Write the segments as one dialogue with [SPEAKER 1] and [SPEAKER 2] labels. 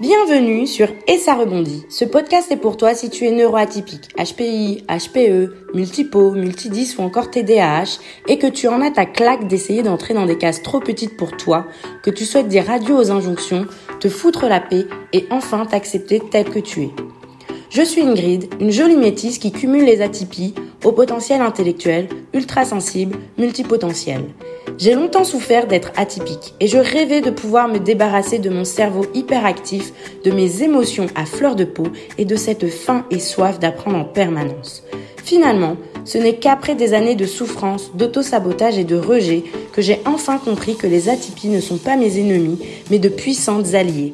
[SPEAKER 1] Bienvenue sur Et ça rebondit. Ce podcast est pour toi si tu es neuroatypique, HPI, HPE, multipo, multidis ou encore TDAH et que tu en as ta claque d'essayer d'entrer dans des cases trop petites pour toi, que tu souhaites dire radio aux injonctions, te foutre la paix et enfin t'accepter tel que tu es. Je suis Ingrid, une jolie métisse qui cumule les atypies au potentiel intellectuel, ultra sensible, multipotentiel. J'ai longtemps souffert d'être atypique et je rêvais de pouvoir me débarrasser de mon cerveau hyperactif, de mes émotions à fleur de peau et de cette faim et soif d'apprendre en permanence. Finalement, ce n'est qu'après des années de souffrance, d'auto-sabotage et de rejet que j'ai enfin compris que les atypies ne sont pas mes ennemis, mais de puissantes alliées.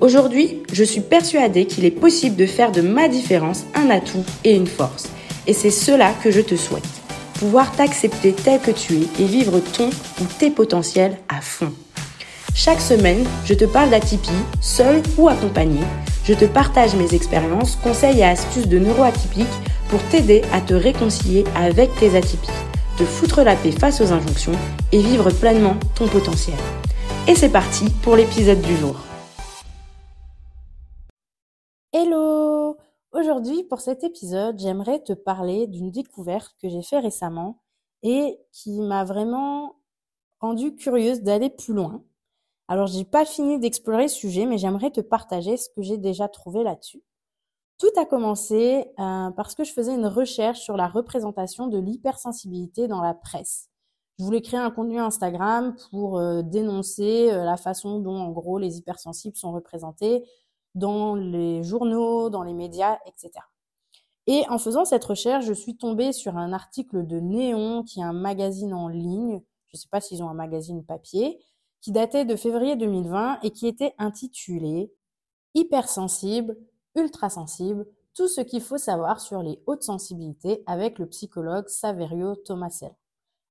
[SPEAKER 1] Aujourd'hui, je suis persuadée qu'il est possible de faire de ma différence un atout et une force. Et c'est cela que je te souhaite pouvoir t'accepter tel que tu es et vivre ton ou tes potentiels à fond. Chaque semaine, je te parle d'atypie, seul ou accompagné. Je te partage mes expériences, conseils et astuces de neuroatypiques pour t'aider à te réconcilier avec tes atypies, te foutre la paix face aux injonctions et vivre pleinement ton potentiel. Et c'est parti pour l'épisode du jour. Hello Aujourd'hui, pour cet épisode, j'aimerais te parler d'une découverte que j'ai fait récemment et qui m'a vraiment rendue curieuse d'aller plus loin. Alors, j'ai pas fini d'explorer ce sujet, mais j'aimerais te partager ce que j'ai déjà trouvé là-dessus. Tout a commencé euh, parce que je faisais une recherche sur la représentation de l'hypersensibilité dans la presse. Je voulais créer un contenu Instagram pour euh, dénoncer euh, la façon dont, en gros, les hypersensibles sont représentés, dans les journaux, dans les médias, etc. Et en faisant cette recherche, je suis tombée sur un article de Néon, qui est un magazine en ligne, je ne sais pas s'ils ont un magazine papier, qui datait de février 2020 et qui était intitulé Hypersensible, ultrasensible, tout ce qu'il faut savoir sur les hautes sensibilités avec le psychologue Saverio Tomasella.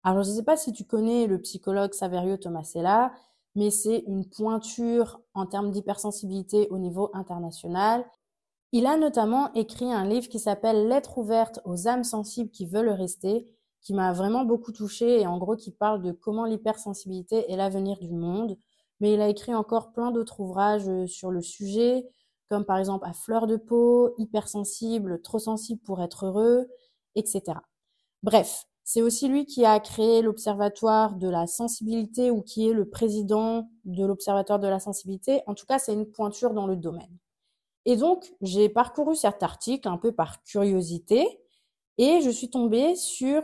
[SPEAKER 1] Alors je ne sais pas si tu connais le psychologue Saverio Tomasella, mais c'est une pointure en termes d'hypersensibilité au niveau international. Il a notamment écrit un livre qui s'appelle Lettre ouverte aux âmes sensibles qui veulent rester, qui m'a vraiment beaucoup touchée et en gros qui parle de comment l'hypersensibilité est l'avenir du monde. Mais il a écrit encore plein d'autres ouvrages euh, sur le sujet, comme par exemple à fleur de peau, hypersensible, trop sensible pour être heureux, etc. Bref, c'est aussi lui qui a créé l'Observatoire de la sensibilité ou qui est le président de l'Observatoire de la sensibilité. En tout cas, c'est une pointure dans le domaine. Et donc, j'ai parcouru cet article un peu par curiosité et je suis tombée sur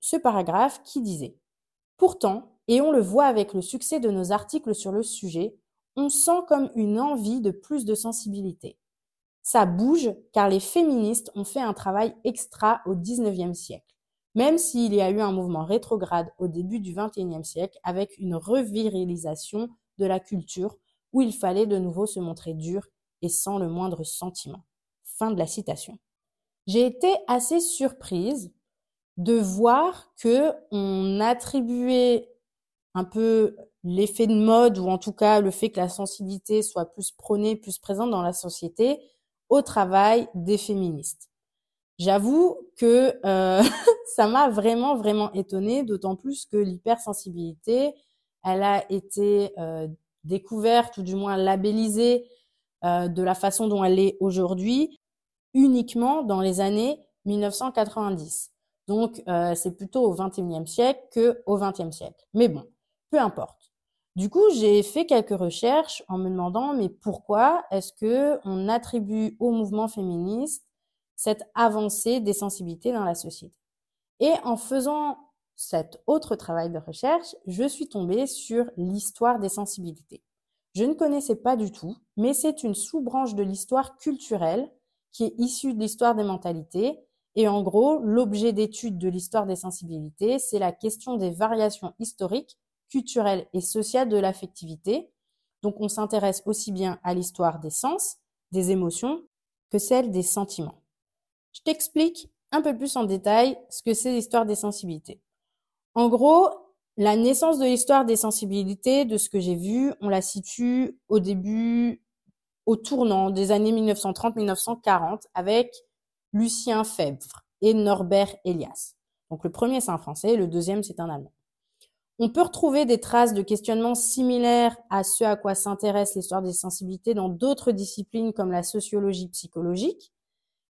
[SPEAKER 1] ce paragraphe qui disait Pourtant, et on le voit avec le succès de nos articles sur le sujet, on sent comme une envie de plus de sensibilité. Ça bouge car les féministes ont fait un travail extra au XIXe siècle même s'il y a eu un mouvement rétrograde au début du XXIe siècle avec une revirilisation de la culture où il fallait de nouveau se montrer dur et sans le moindre sentiment. Fin de la citation. J'ai été assez surprise de voir que on attribuait un peu l'effet de mode ou en tout cas le fait que la sensibilité soit plus prônée, plus présente dans la société au travail des féministes. J'avoue que euh, ça m'a vraiment vraiment étonnée, d'autant plus que l'hypersensibilité, elle a été euh, découverte ou du moins labellisée euh, de la façon dont elle est aujourd'hui uniquement dans les années 1990. Donc c'est plutôt au 21e siècle que au 20e siècle. Mais bon, peu importe. Du coup, j'ai fait quelques recherches en me demandant mais pourquoi est-ce que on attribue au mouvement féministe cette avancée des sensibilités dans la société. Et en faisant cet autre travail de recherche, je suis tombée sur l'histoire des sensibilités. Je ne connaissais pas du tout, mais c'est une sous-branche de l'histoire culturelle qui est issue de l'histoire des mentalités. Et en gros, l'objet d'étude de l'histoire des sensibilités, c'est la question des variations historiques, culturelles et sociales de l'affectivité. Donc on s'intéresse aussi bien à l'histoire des sens, des émotions, que celle des sentiments. Je t'explique un peu plus en détail ce que c'est l'histoire des sensibilités. En gros, la naissance de l'histoire des sensibilités, de ce que j'ai vu, on la situe au début, au tournant des années 1930-1940 avec Lucien Febvre et Norbert Elias. Donc le premier c'est un français, le deuxième c'est un allemand. On peut retrouver des traces de questionnements similaires à ce à quoi s'intéresse l'histoire des sensibilités dans d'autres disciplines comme la sociologie psychologique,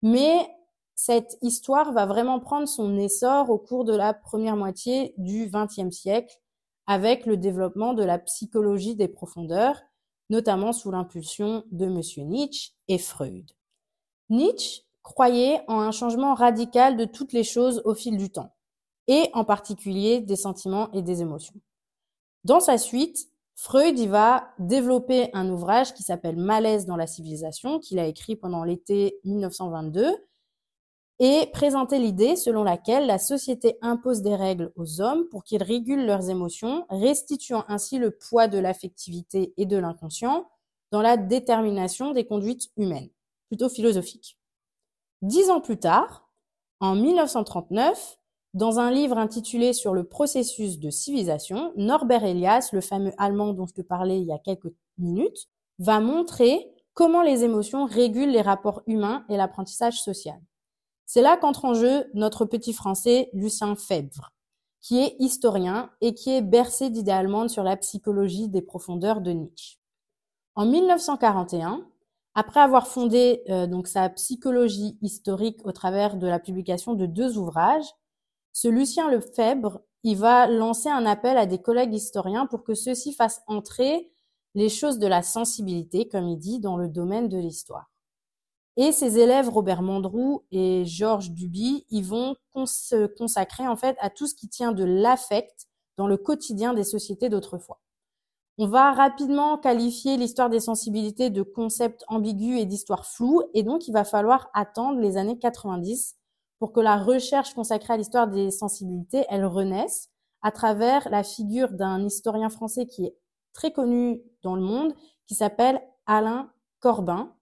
[SPEAKER 1] mais cette histoire va vraiment prendre son essor au cours de la première moitié du XXe siècle avec le développement de la psychologie des profondeurs, notamment sous l'impulsion de M. Nietzsche et Freud. Nietzsche croyait en un changement radical de toutes les choses au fil du temps, et en particulier des sentiments et des émotions. Dans sa suite, Freud y va développer un ouvrage qui s'appelle Malaise dans la civilisation, qu'il a écrit pendant l'été 1922, et présenter l'idée selon laquelle la société impose des règles aux hommes pour qu'ils régulent leurs émotions, restituant ainsi le poids de l'affectivité et de l'inconscient dans la détermination des conduites humaines, plutôt philosophique. Dix ans plus tard, en 1939, dans un livre intitulé Sur le processus de civilisation, Norbert Elias, le fameux allemand dont je te parlais il y a quelques minutes, va montrer comment les émotions régulent les rapports humains et l'apprentissage social. C'est là qu'entre en jeu notre petit français Lucien Febvre, qui est historien et qui est bercé d'idées allemandes sur la psychologie des profondeurs de Nietzsche. En 1941, après avoir fondé euh, donc sa psychologie historique au travers de la publication de deux ouvrages, ce Lucien Lefebvre, il va lancer un appel à des collègues historiens pour que ceux-ci fassent entrer les choses de la sensibilité, comme il dit, dans le domaine de l'histoire. Et ses élèves Robert Mandrou et Georges Duby, ils vont se consacrer en fait à tout ce qui tient de l'affect dans le quotidien des sociétés d'autrefois. On va rapidement qualifier l'histoire des sensibilités de concept ambigu et d'histoire floue, et donc il va falloir attendre les années 90 pour que la recherche consacrée à l'histoire des sensibilités, elle renaisse à travers la figure d'un historien français qui est très connu dans le monde, qui s'appelle Alain Corbin,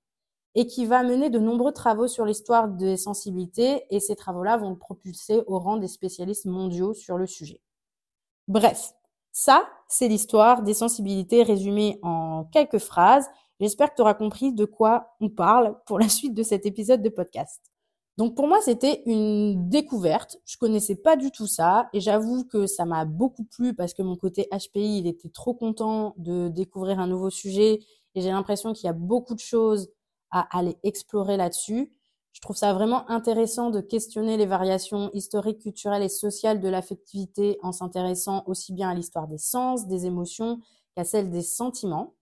[SPEAKER 1] et qui va mener de nombreux travaux sur l'histoire des sensibilités et ces travaux-là vont le propulser au rang des spécialistes mondiaux sur le sujet. Bref, ça, c'est l'histoire des sensibilités résumée en quelques phrases. J'espère que tu auras compris de quoi on parle pour la suite de cet épisode de podcast. Donc pour moi, c'était une découverte. Je connaissais pas du tout ça et j'avoue que ça m'a beaucoup plu parce que mon côté HPI, il était trop content de découvrir un nouveau sujet et j'ai l'impression qu'il y a beaucoup de choses à aller explorer là-dessus. Je trouve ça vraiment intéressant de questionner les variations historiques, culturelles et sociales de l'affectivité en s'intéressant aussi bien à l'histoire des sens, des émotions qu'à celle des sentiments.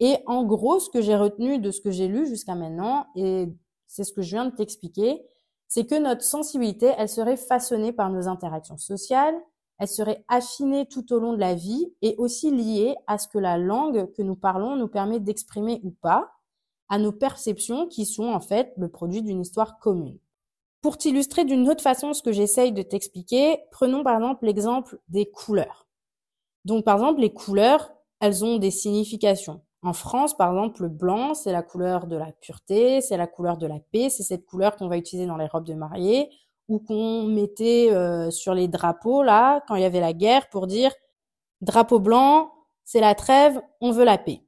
[SPEAKER 1] Et en gros, ce que j'ai retenu de ce que j'ai lu jusqu'à maintenant, et c'est ce que je viens de t'expliquer, c'est que notre sensibilité, elle serait façonnée par nos interactions sociales, elle serait affinée tout au long de la vie et aussi liée à ce que la langue que nous parlons nous permet d'exprimer ou pas, à nos perceptions qui sont en fait le produit d'une histoire commune. Pour t'illustrer d'une autre façon ce que j'essaye de t'expliquer, prenons par exemple l'exemple des couleurs. Donc par exemple, les couleurs, elles ont des significations. En France, par exemple, le blanc, c'est la couleur de la pureté, c'est la couleur de la paix, c'est cette couleur qu'on va utiliser dans les robes de mariée ou qu'on mettait euh, sur les drapeaux là quand il y avait la guerre pour dire drapeau blanc, c'est la trêve, on veut la paix.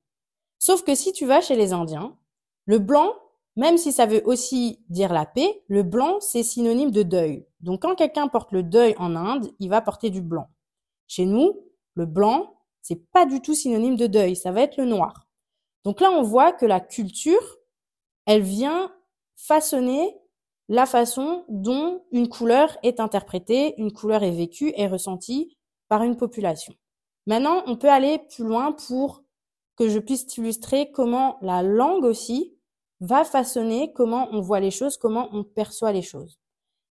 [SPEAKER 1] Sauf que si tu vas chez les Indiens, le blanc, même si ça veut aussi dire la paix, le blanc, c'est synonyme de deuil. Donc quand quelqu'un porte le deuil en Inde, il va porter du blanc. Chez nous, le blanc, c'est pas du tout synonyme de deuil, ça va être le noir. Donc là, on voit que la culture, elle vient façonner la façon dont une couleur est interprétée, une couleur est vécue et ressentie par une population. Maintenant, on peut aller plus loin pour que je puisse t'illustrer comment la langue aussi va façonner comment on voit les choses, comment on perçoit les choses.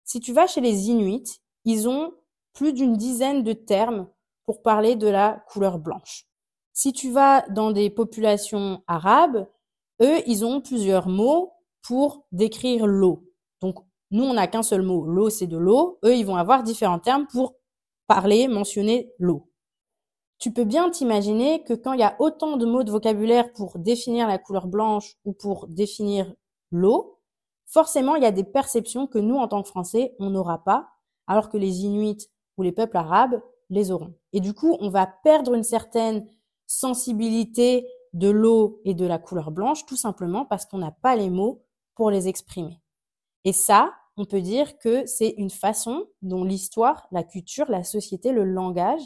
[SPEAKER 1] Si tu vas chez les Inuits, ils ont plus d'une dizaine de termes pour parler de la couleur blanche. Si tu vas dans des populations arabes, eux, ils ont plusieurs mots pour décrire l'eau. Donc, nous, on n'a qu'un seul mot. L'eau, c'est de l'eau. Eux, ils vont avoir différents termes pour parler, mentionner l'eau tu peux bien t'imaginer que quand il y a autant de mots de vocabulaire pour définir la couleur blanche ou pour définir l'eau, forcément, il y a des perceptions que nous, en tant que Français, on n'aura pas, alors que les Inuits ou les peuples arabes les auront. Et du coup, on va perdre une certaine sensibilité de l'eau et de la couleur blanche, tout simplement parce qu'on n'a pas les mots pour les exprimer. Et ça, on peut dire que c'est une façon dont l'histoire, la culture, la société, le langage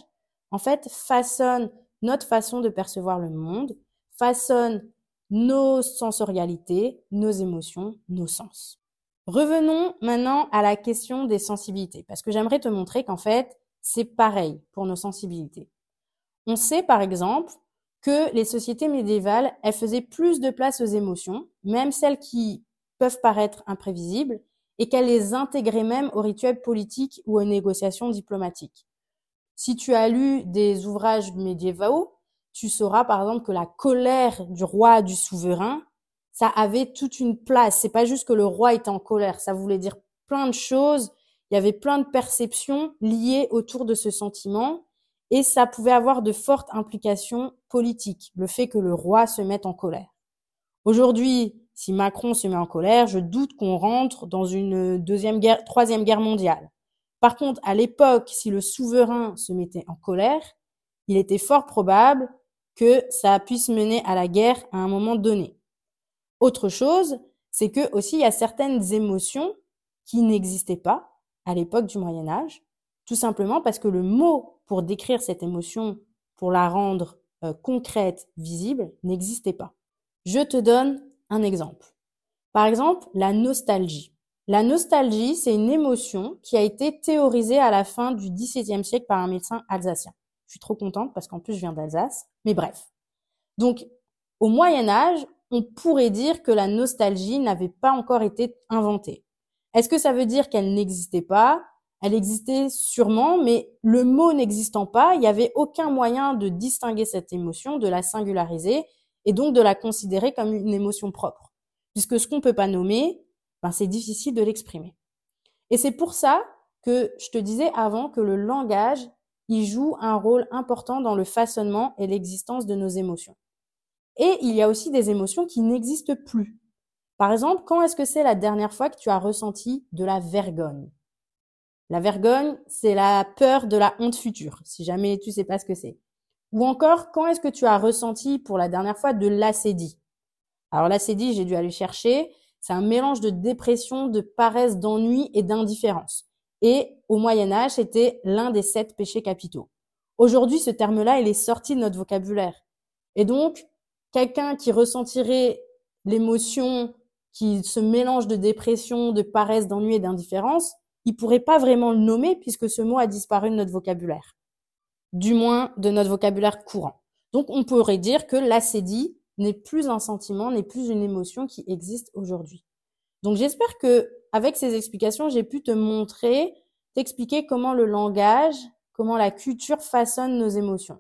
[SPEAKER 1] en fait, façonne notre façon de percevoir le monde, façonne nos sensorialités, nos émotions, nos sens. Revenons maintenant à la question des sensibilités, parce que j'aimerais te montrer qu'en fait, c'est pareil pour nos sensibilités. On sait par exemple que les sociétés médiévales, elles faisaient plus de place aux émotions, même celles qui peuvent paraître imprévisibles, et qu'elles les intégraient même aux rituels politiques ou aux négociations diplomatiques. Si tu as lu des ouvrages médiévaux, tu sauras par exemple que la colère du roi, du souverain, ça avait toute une place. C'est pas juste que le roi était en colère, ça voulait dire plein de choses. Il y avait plein de perceptions liées autour de ce sentiment et ça pouvait avoir de fortes implications politiques, le fait que le roi se mette en colère. Aujourd'hui, si Macron se met en colère, je doute qu'on rentre dans une deuxième guerre, troisième guerre mondiale. Par contre, à l'époque, si le souverain se mettait en colère, il était fort probable que ça puisse mener à la guerre à un moment donné. Autre chose, c'est que aussi il y a certaines émotions qui n'existaient pas à l'époque du Moyen Âge, tout simplement parce que le mot pour décrire cette émotion, pour la rendre euh, concrète, visible, n'existait pas. Je te donne un exemple. Par exemple, la nostalgie. La nostalgie, c'est une émotion qui a été théorisée à la fin du XVIIe siècle par un médecin alsacien. Je suis trop contente parce qu'en plus je viens d'Alsace, mais bref. Donc, au Moyen Âge, on pourrait dire que la nostalgie n'avait pas encore été inventée. Est-ce que ça veut dire qu'elle n'existait pas? Elle existait sûrement, mais le mot n'existant pas, il n'y avait aucun moyen de distinguer cette émotion, de la singulariser et donc de la considérer comme une émotion propre. Puisque ce qu'on ne peut pas nommer, ben c'est difficile de l'exprimer. Et c'est pour ça que je te disais avant que le langage, il joue un rôle important dans le façonnement et l'existence de nos émotions. Et il y a aussi des émotions qui n'existent plus. Par exemple, quand est-ce que c'est la dernière fois que tu as ressenti de la vergogne? La vergogne, c'est la peur de la honte future, si jamais tu sais pas ce que c'est. Ou encore, quand est-ce que tu as ressenti pour la dernière fois de l'acédie? Alors l'acédie, j'ai dû aller chercher, c'est un mélange de dépression, de paresse, d'ennui et d'indifférence. Et au Moyen Âge, c'était l'un des sept péchés capitaux. Aujourd'hui, ce terme-là, il est sorti de notre vocabulaire. Et donc, quelqu'un qui ressentirait l'émotion qui se mélange de dépression, de paresse, d'ennui et d'indifférence, il pourrait pas vraiment le nommer puisque ce mot a disparu de notre vocabulaire. Du moins de notre vocabulaire courant. Donc on pourrait dire que l'acédie n'est plus un sentiment, n'est plus une émotion qui existe aujourd'hui. Donc j'espère que avec ces explications, j'ai pu te montrer, t'expliquer comment le langage, comment la culture façonne nos émotions.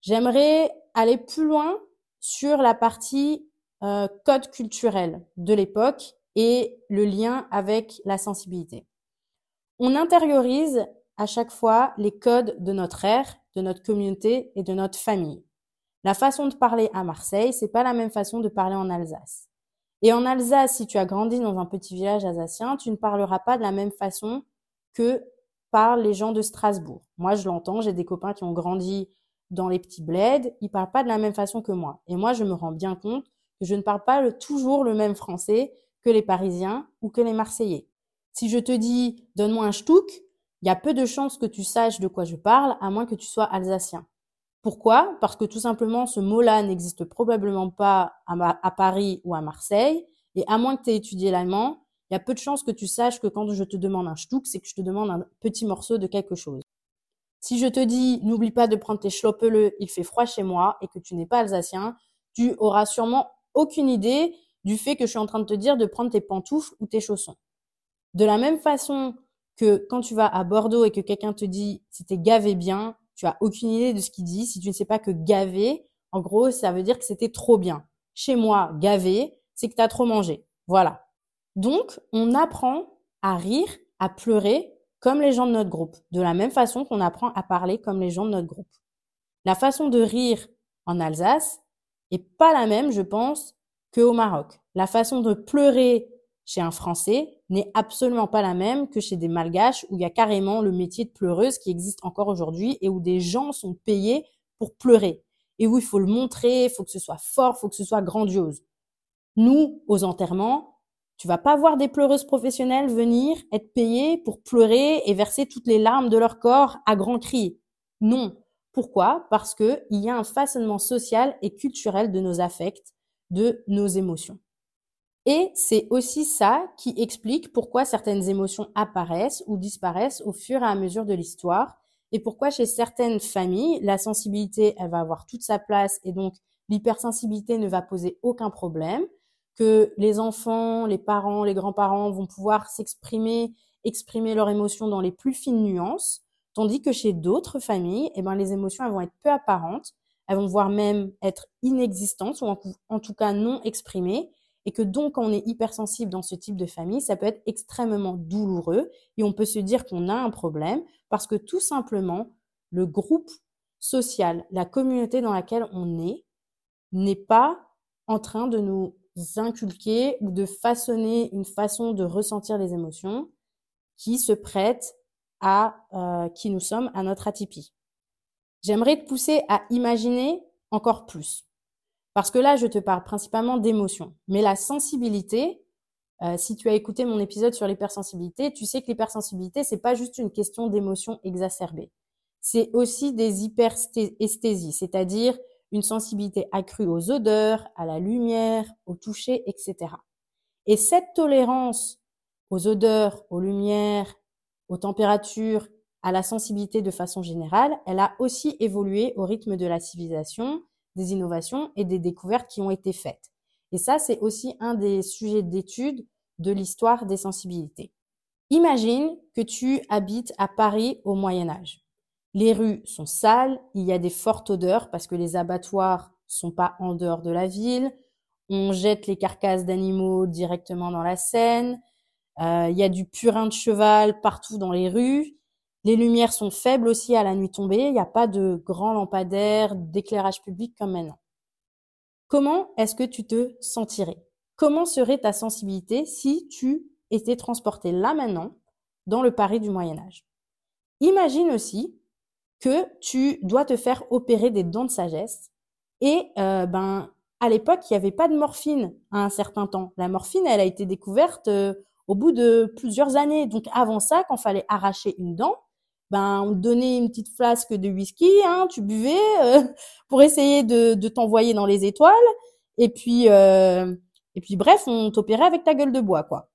[SPEAKER 1] J'aimerais aller plus loin sur la partie euh, code culturel de l'époque et le lien avec la sensibilité. On intériorise à chaque fois les codes de notre ère, de notre communauté et de notre famille. La façon de parler à Marseille, c'est pas la même façon de parler en Alsace. Et en Alsace, si tu as grandi dans un petit village alsacien, tu ne parleras pas de la même façon que parlent les gens de Strasbourg. Moi, je l'entends, j'ai des copains qui ont grandi dans les petits bleds, ils parlent pas de la même façon que moi. Et moi, je me rends bien compte que je ne parle pas toujours le même français que les Parisiens ou que les Marseillais. Si je te dis donne-moi un shtouk, il y a peu de chances que tu saches de quoi je parle, à moins que tu sois alsacien. Pourquoi? Parce que tout simplement, ce mot-là n'existe probablement pas à, Paris ou à Marseille, et à moins que tu aies étudié l'allemand, il y a peu de chances que tu saches que quand je te demande un shtouk, c'est que je te demande un petit morceau de quelque chose. Si je te dis, n'oublie pas de prendre tes schlopele, il fait froid chez moi et que tu n'es pas alsacien, tu auras sûrement aucune idée du fait que je suis en train de te dire de prendre tes pantoufles ou tes chaussons. De la même façon que quand tu vas à Bordeaux et que quelqu'un te dit c'était gavé bien, tu as aucune idée de ce qu'il dit. Si tu ne sais pas que gavé, en gros, ça veut dire que c'était trop bien. Chez moi, gavé, c'est que tu as trop mangé. Voilà. Donc, on apprend à rire, à pleurer comme les gens de notre groupe, de la même façon qu'on apprend à parler comme les gens de notre groupe. La façon de rire en Alsace est pas la même, je pense, qu'au Maroc. La façon de pleurer chez un Français n'est absolument pas la même que chez des Malgaches où il y a carrément le métier de pleureuse qui existe encore aujourd'hui et où des gens sont payés pour pleurer. Et où il faut le montrer, il faut que ce soit fort, il faut que ce soit grandiose. Nous, aux enterrements, tu vas pas voir des pleureuses professionnelles venir être payées pour pleurer et verser toutes les larmes de leur corps à grands cris. Non. Pourquoi? Parce qu'il y a un façonnement social et culturel de nos affects, de nos émotions. Et c'est aussi ça qui explique pourquoi certaines émotions apparaissent ou disparaissent au fur et à mesure de l'histoire et pourquoi chez certaines familles, la sensibilité, elle va avoir toute sa place et donc l'hypersensibilité ne va poser aucun problème, que les enfants, les parents, les grands-parents vont pouvoir s'exprimer, exprimer leurs émotions dans les plus fines nuances, tandis que chez d'autres familles, eh ben, les émotions elles vont être peu apparentes, elles vont voire même être inexistantes ou en tout cas non exprimées, et que donc quand on est hypersensible dans ce type de famille, ça peut être extrêmement douloureux et on peut se dire qu'on a un problème parce que tout simplement le groupe social, la communauté dans laquelle on est n'est pas en train de nous inculquer ou de façonner une façon de ressentir les émotions qui se prête à euh, qui nous sommes, à notre atypie. J'aimerais te pousser à imaginer encore plus. Parce que là, je te parle principalement d'émotions. Mais la sensibilité, euh, si tu as écouté mon épisode sur l'hypersensibilité, tu sais que l'hypersensibilité, c'est pas juste une question d'émotions exacerbées. C'est aussi des hyperesthésies, c'est-à-dire une sensibilité accrue aux odeurs, à la lumière, au toucher, etc. Et cette tolérance aux odeurs, aux lumières, aux températures, à la sensibilité de façon générale, elle a aussi évolué au rythme de la civilisation des innovations et des découvertes qui ont été faites. Et ça, c'est aussi un des sujets d'étude de l'histoire des sensibilités. Imagine que tu habites à Paris au Moyen Âge. Les rues sont sales, il y a des fortes odeurs parce que les abattoirs sont pas en dehors de la ville. On jette les carcasses d'animaux directement dans la Seine. Euh, il y a du purin de cheval partout dans les rues. Les lumières sont faibles aussi à la nuit tombée. Il n'y a pas de grands lampadaires, d'éclairage public comme maintenant. Comment est-ce que tu te sentirais? Comment serait ta sensibilité si tu étais transporté là maintenant dans le Paris du Moyen Âge? Imagine aussi que tu dois te faire opérer des dents de sagesse et euh, ben à l'époque il n'y avait pas de morphine à un certain temps. La morphine elle a été découverte euh, au bout de plusieurs années. Donc avant ça, quand fallait arracher une dent, ben on te donnait une petite flasque de whisky, hein, tu buvais euh, pour essayer de, de t'envoyer dans les étoiles, et puis euh, et puis bref, on t'opérait avec ta gueule de bois, quoi.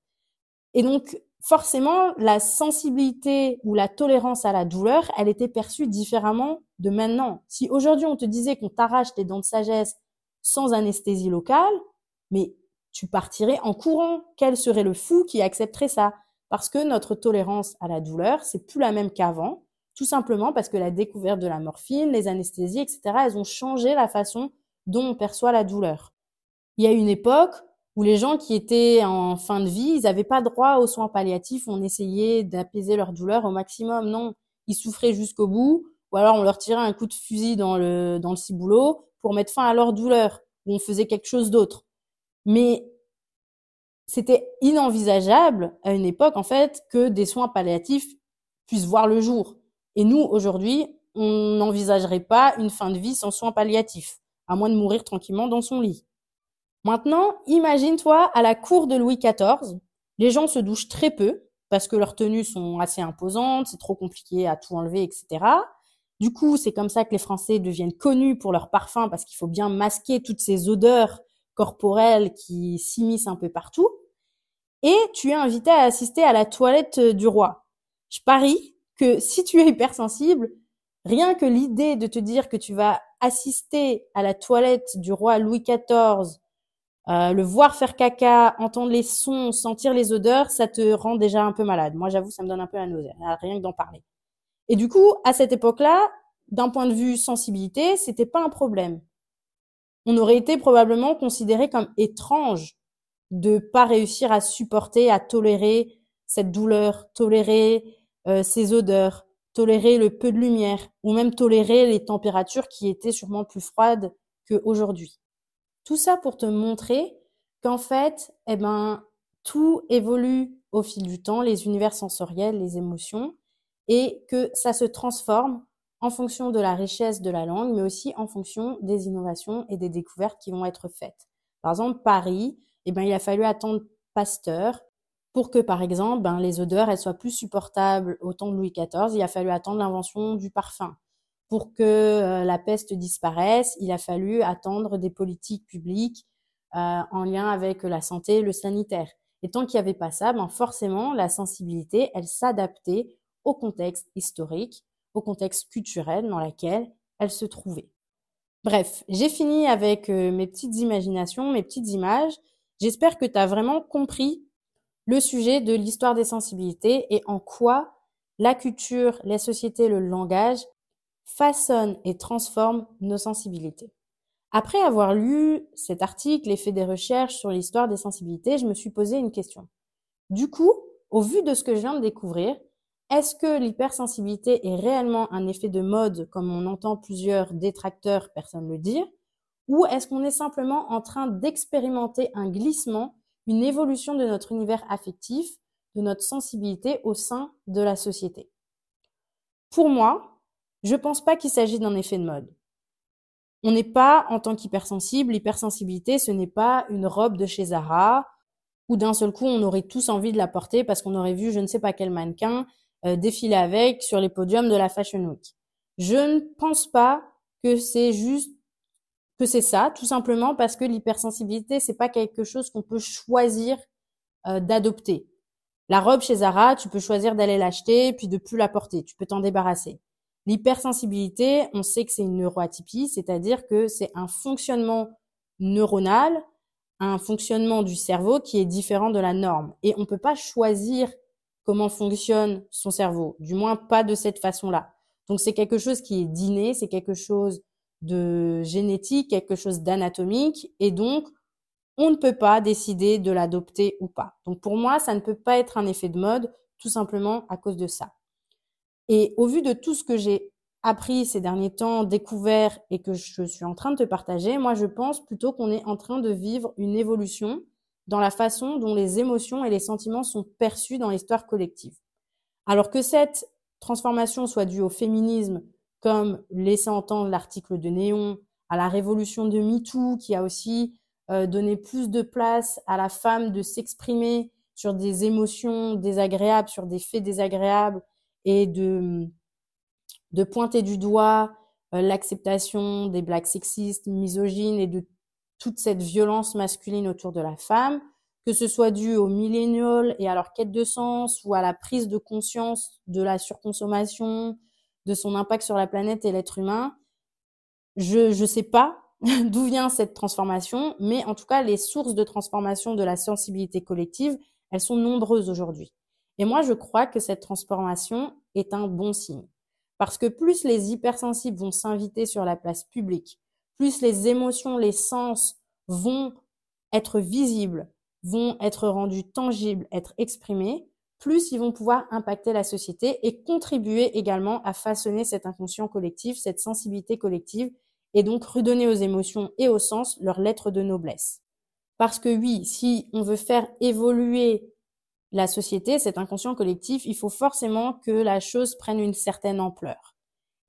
[SPEAKER 1] Et donc forcément, la sensibilité ou la tolérance à la douleur, elle était perçue différemment de maintenant. Si aujourd'hui on te disait qu'on t'arrache tes dents de sagesse sans anesthésie locale, mais tu partirais en courant. Quel serait le fou qui accepterait ça? Parce que notre tolérance à la douleur, c'est plus la même qu'avant, tout simplement parce que la découverte de la morphine, les anesthésies, etc., elles ont changé la façon dont on perçoit la douleur. Il y a une époque où les gens qui étaient en fin de vie, ils n'avaient pas droit aux soins palliatifs, on essayait d'apaiser leur douleur au maximum. Non, ils souffraient jusqu'au bout, ou alors on leur tirait un coup de fusil dans le, dans le ciboulot pour mettre fin à leur douleur, ou on faisait quelque chose d'autre. Mais c'était inenvisageable à une époque, en fait, que des soins palliatifs puissent voir le jour. Et nous, aujourd'hui, on n'envisagerait pas une fin de vie sans soins palliatifs, à moins de mourir tranquillement dans son lit. Maintenant, imagine-toi à la cour de Louis XIV, les gens se douchent très peu, parce que leurs tenues sont assez imposantes, c'est trop compliqué à tout enlever, etc. Du coup, c'est comme ça que les Français deviennent connus pour leurs parfums, parce qu'il faut bien masquer toutes ces odeurs corporelle qui s'immisce un peu partout. Et tu es invité à assister à la toilette du roi. Je parie que si tu es hypersensible, rien que l'idée de te dire que tu vas assister à la toilette du roi Louis XIV, euh, le voir faire caca, entendre les sons, sentir les odeurs, ça te rend déjà un peu malade. Moi, j'avoue, ça me donne un peu la nausée, rien que d'en parler. Et du coup, à cette époque-là, d'un point de vue sensibilité, c'était pas un problème on aurait été probablement considéré comme étrange de pas réussir à supporter, à tolérer cette douleur, tolérer euh, ces odeurs, tolérer le peu de lumière, ou même tolérer les températures qui étaient sûrement plus froides qu'aujourd'hui. Tout ça pour te montrer qu'en fait, eh ben, tout évolue au fil du temps, les univers sensoriels, les émotions, et que ça se transforme en fonction de la richesse de la langue, mais aussi en fonction des innovations et des découvertes qui vont être faites. Par exemple, Paris, eh ben, il a fallu attendre Pasteur pour que, par exemple, ben, les odeurs elles soient plus supportables au temps de Louis XIV. Il a fallu attendre l'invention du parfum. pour que euh, la peste disparaisse, il a fallu attendre des politiques publiques euh, en lien avec la santé, le sanitaire. Et tant qu'il n'y avait pas ça, ben forcément, la sensibilité, elle s'adaptait au contexte historique, au contexte culturel dans lequel elle se trouvait. Bref, j'ai fini avec euh, mes petites imaginations, mes petites images. J'espère que tu as vraiment compris le sujet de l'histoire des sensibilités et en quoi la culture, les sociétés, le langage façonnent et transforment nos sensibilités. Après avoir lu cet article et fait des recherches sur l'histoire des sensibilités, je me suis posé une question. Du coup, au vu de ce que je viens de découvrir, est-ce que l'hypersensibilité est réellement un effet de mode, comme on entend plusieurs détracteurs, personne le dire, ou est-ce qu'on est simplement en train d'expérimenter un glissement, une évolution de notre univers affectif, de notre sensibilité au sein de la société? Pour moi, je ne pense pas qu'il s'agit d'un effet de mode. On n'est pas, en tant qu'hypersensible, l'hypersensibilité, ce n'est pas une robe de chez Zara, où d'un seul coup, on aurait tous envie de la porter parce qu'on aurait vu je ne sais pas quel mannequin euh, défiler avec sur les podiums de la Fashion Week. Je ne pense pas que c'est juste que c'est ça, tout simplement parce que l'hypersensibilité, c'est pas quelque chose qu'on peut choisir euh, d'adopter. La robe chez Zara, tu peux choisir d'aller l'acheter puis de plus la porter, tu peux t'en débarrasser. L'hypersensibilité, on sait que c'est une neuroatypie, c'est-à-dire que c'est un fonctionnement neuronal, un fonctionnement du cerveau qui est différent de la norme. Et on peut pas choisir comment fonctionne son cerveau, du moins pas de cette façon-là. Donc c'est quelque chose qui est d'inné, c'est quelque chose de génétique, quelque chose d'anatomique, et donc on ne peut pas décider de l'adopter ou pas. Donc pour moi, ça ne peut pas être un effet de mode, tout simplement à cause de ça. Et au vu de tout ce que j'ai appris ces derniers temps, découvert et que je suis en train de te partager, moi je pense plutôt qu'on est en train de vivre une évolution dans la façon dont les émotions et les sentiments sont perçus dans l'histoire collective. Alors que cette transformation soit due au féminisme, comme laissé entendre l'article de Néon, à la révolution de MeToo, qui a aussi euh, donné plus de place à la femme de s'exprimer sur des émotions désagréables, sur des faits désagréables, et de, de pointer du doigt euh, l'acceptation des blagues sexistes, misogynes et de toute cette violence masculine autour de la femme, que ce soit dû aux millénials et à leur quête de sens ou à la prise de conscience de la surconsommation, de son impact sur la planète et l'être humain. Je ne sais pas d'où vient cette transformation, mais en tout cas, les sources de transformation de la sensibilité collective, elles sont nombreuses aujourd'hui. Et moi, je crois que cette transformation est un bon signe. Parce que plus les hypersensibles vont s'inviter sur la place publique, plus les émotions, les sens vont être visibles, vont être rendus tangibles, être exprimés, plus ils vont pouvoir impacter la société et contribuer également à façonner cet inconscient collectif, cette sensibilité collective, et donc redonner aux émotions et aux sens leur lettre de noblesse. Parce que oui, si on veut faire évoluer la société, cet inconscient collectif, il faut forcément que la chose prenne une certaine ampleur.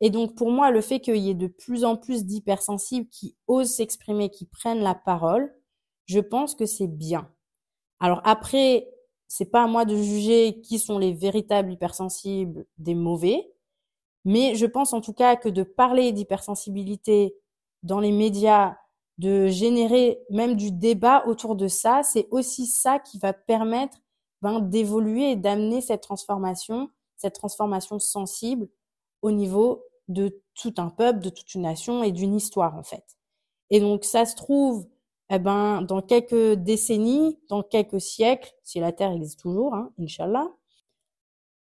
[SPEAKER 1] Et donc pour moi, le fait qu'il y ait de plus en plus d'hypersensibles qui osent s'exprimer, qui prennent la parole, je pense que c'est bien. Alors après, c'est pas à moi de juger qui sont les véritables hypersensibles des mauvais, mais je pense en tout cas que de parler d'hypersensibilité dans les médias, de générer même du débat autour de ça, c'est aussi ça qui va permettre ben, d'évoluer et d'amener cette transformation, cette transformation sensible au niveau de tout un peuple, de toute une nation et d'une histoire en fait. Et donc ça se trouve, eh ben, dans quelques décennies, dans quelques siècles, si la Terre existe toujours, hein, Inch'Allah,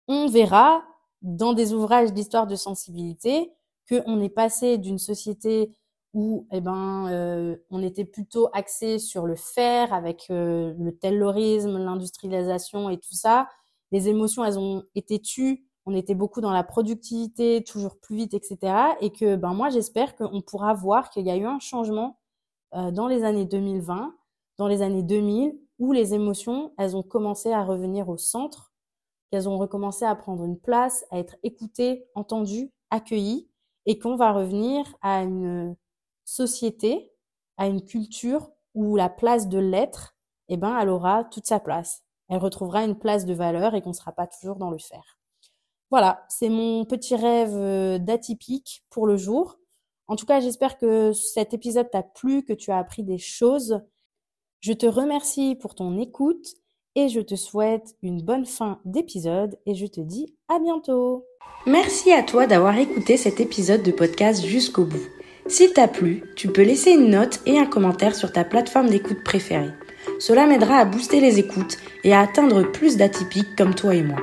[SPEAKER 1] on verra dans des ouvrages d'histoire de sensibilité qu'on est passé d'une société où eh ben euh, on était plutôt axé sur le faire avec euh, le taylorisme, l'industrialisation et tout ça. Les émotions, elles ont été tues. On était beaucoup dans la productivité, toujours plus vite, etc. Et que ben moi, j'espère qu'on pourra voir qu'il y a eu un changement euh, dans les années 2020, dans les années 2000, où les émotions, elles ont commencé à revenir au centre, qu'elles ont recommencé à prendre une place, à être écoutées, entendues, accueillies, et qu'on va revenir à une société, à une culture où la place de l'être, eh ben, elle aura toute sa place. Elle retrouvera une place de valeur et qu'on ne sera pas toujours dans le faire. Voilà, c'est mon petit rêve euh, d'atypique pour le jour. En tout cas, j'espère que cet épisode t'a plu, que tu as appris des choses. Je te remercie pour ton écoute et je te souhaite une bonne fin d'épisode et je te dis à bientôt. Merci à toi d'avoir écouté cet épisode de podcast jusqu'au bout. S'il t'a plu, tu peux laisser une note et un commentaire sur ta plateforme d'écoute préférée. Cela m'aidera à booster les écoutes et à atteindre plus d'atypiques comme toi et moi.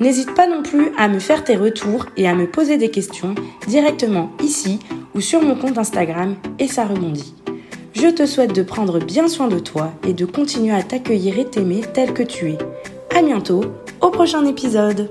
[SPEAKER 1] N'hésite pas non plus à me faire tes retours et à me poser des questions directement ici ou sur mon compte Instagram et ça rebondit. Je te souhaite de prendre bien soin de toi et de continuer à t'accueillir et t'aimer tel que tu es. À bientôt au prochain épisode.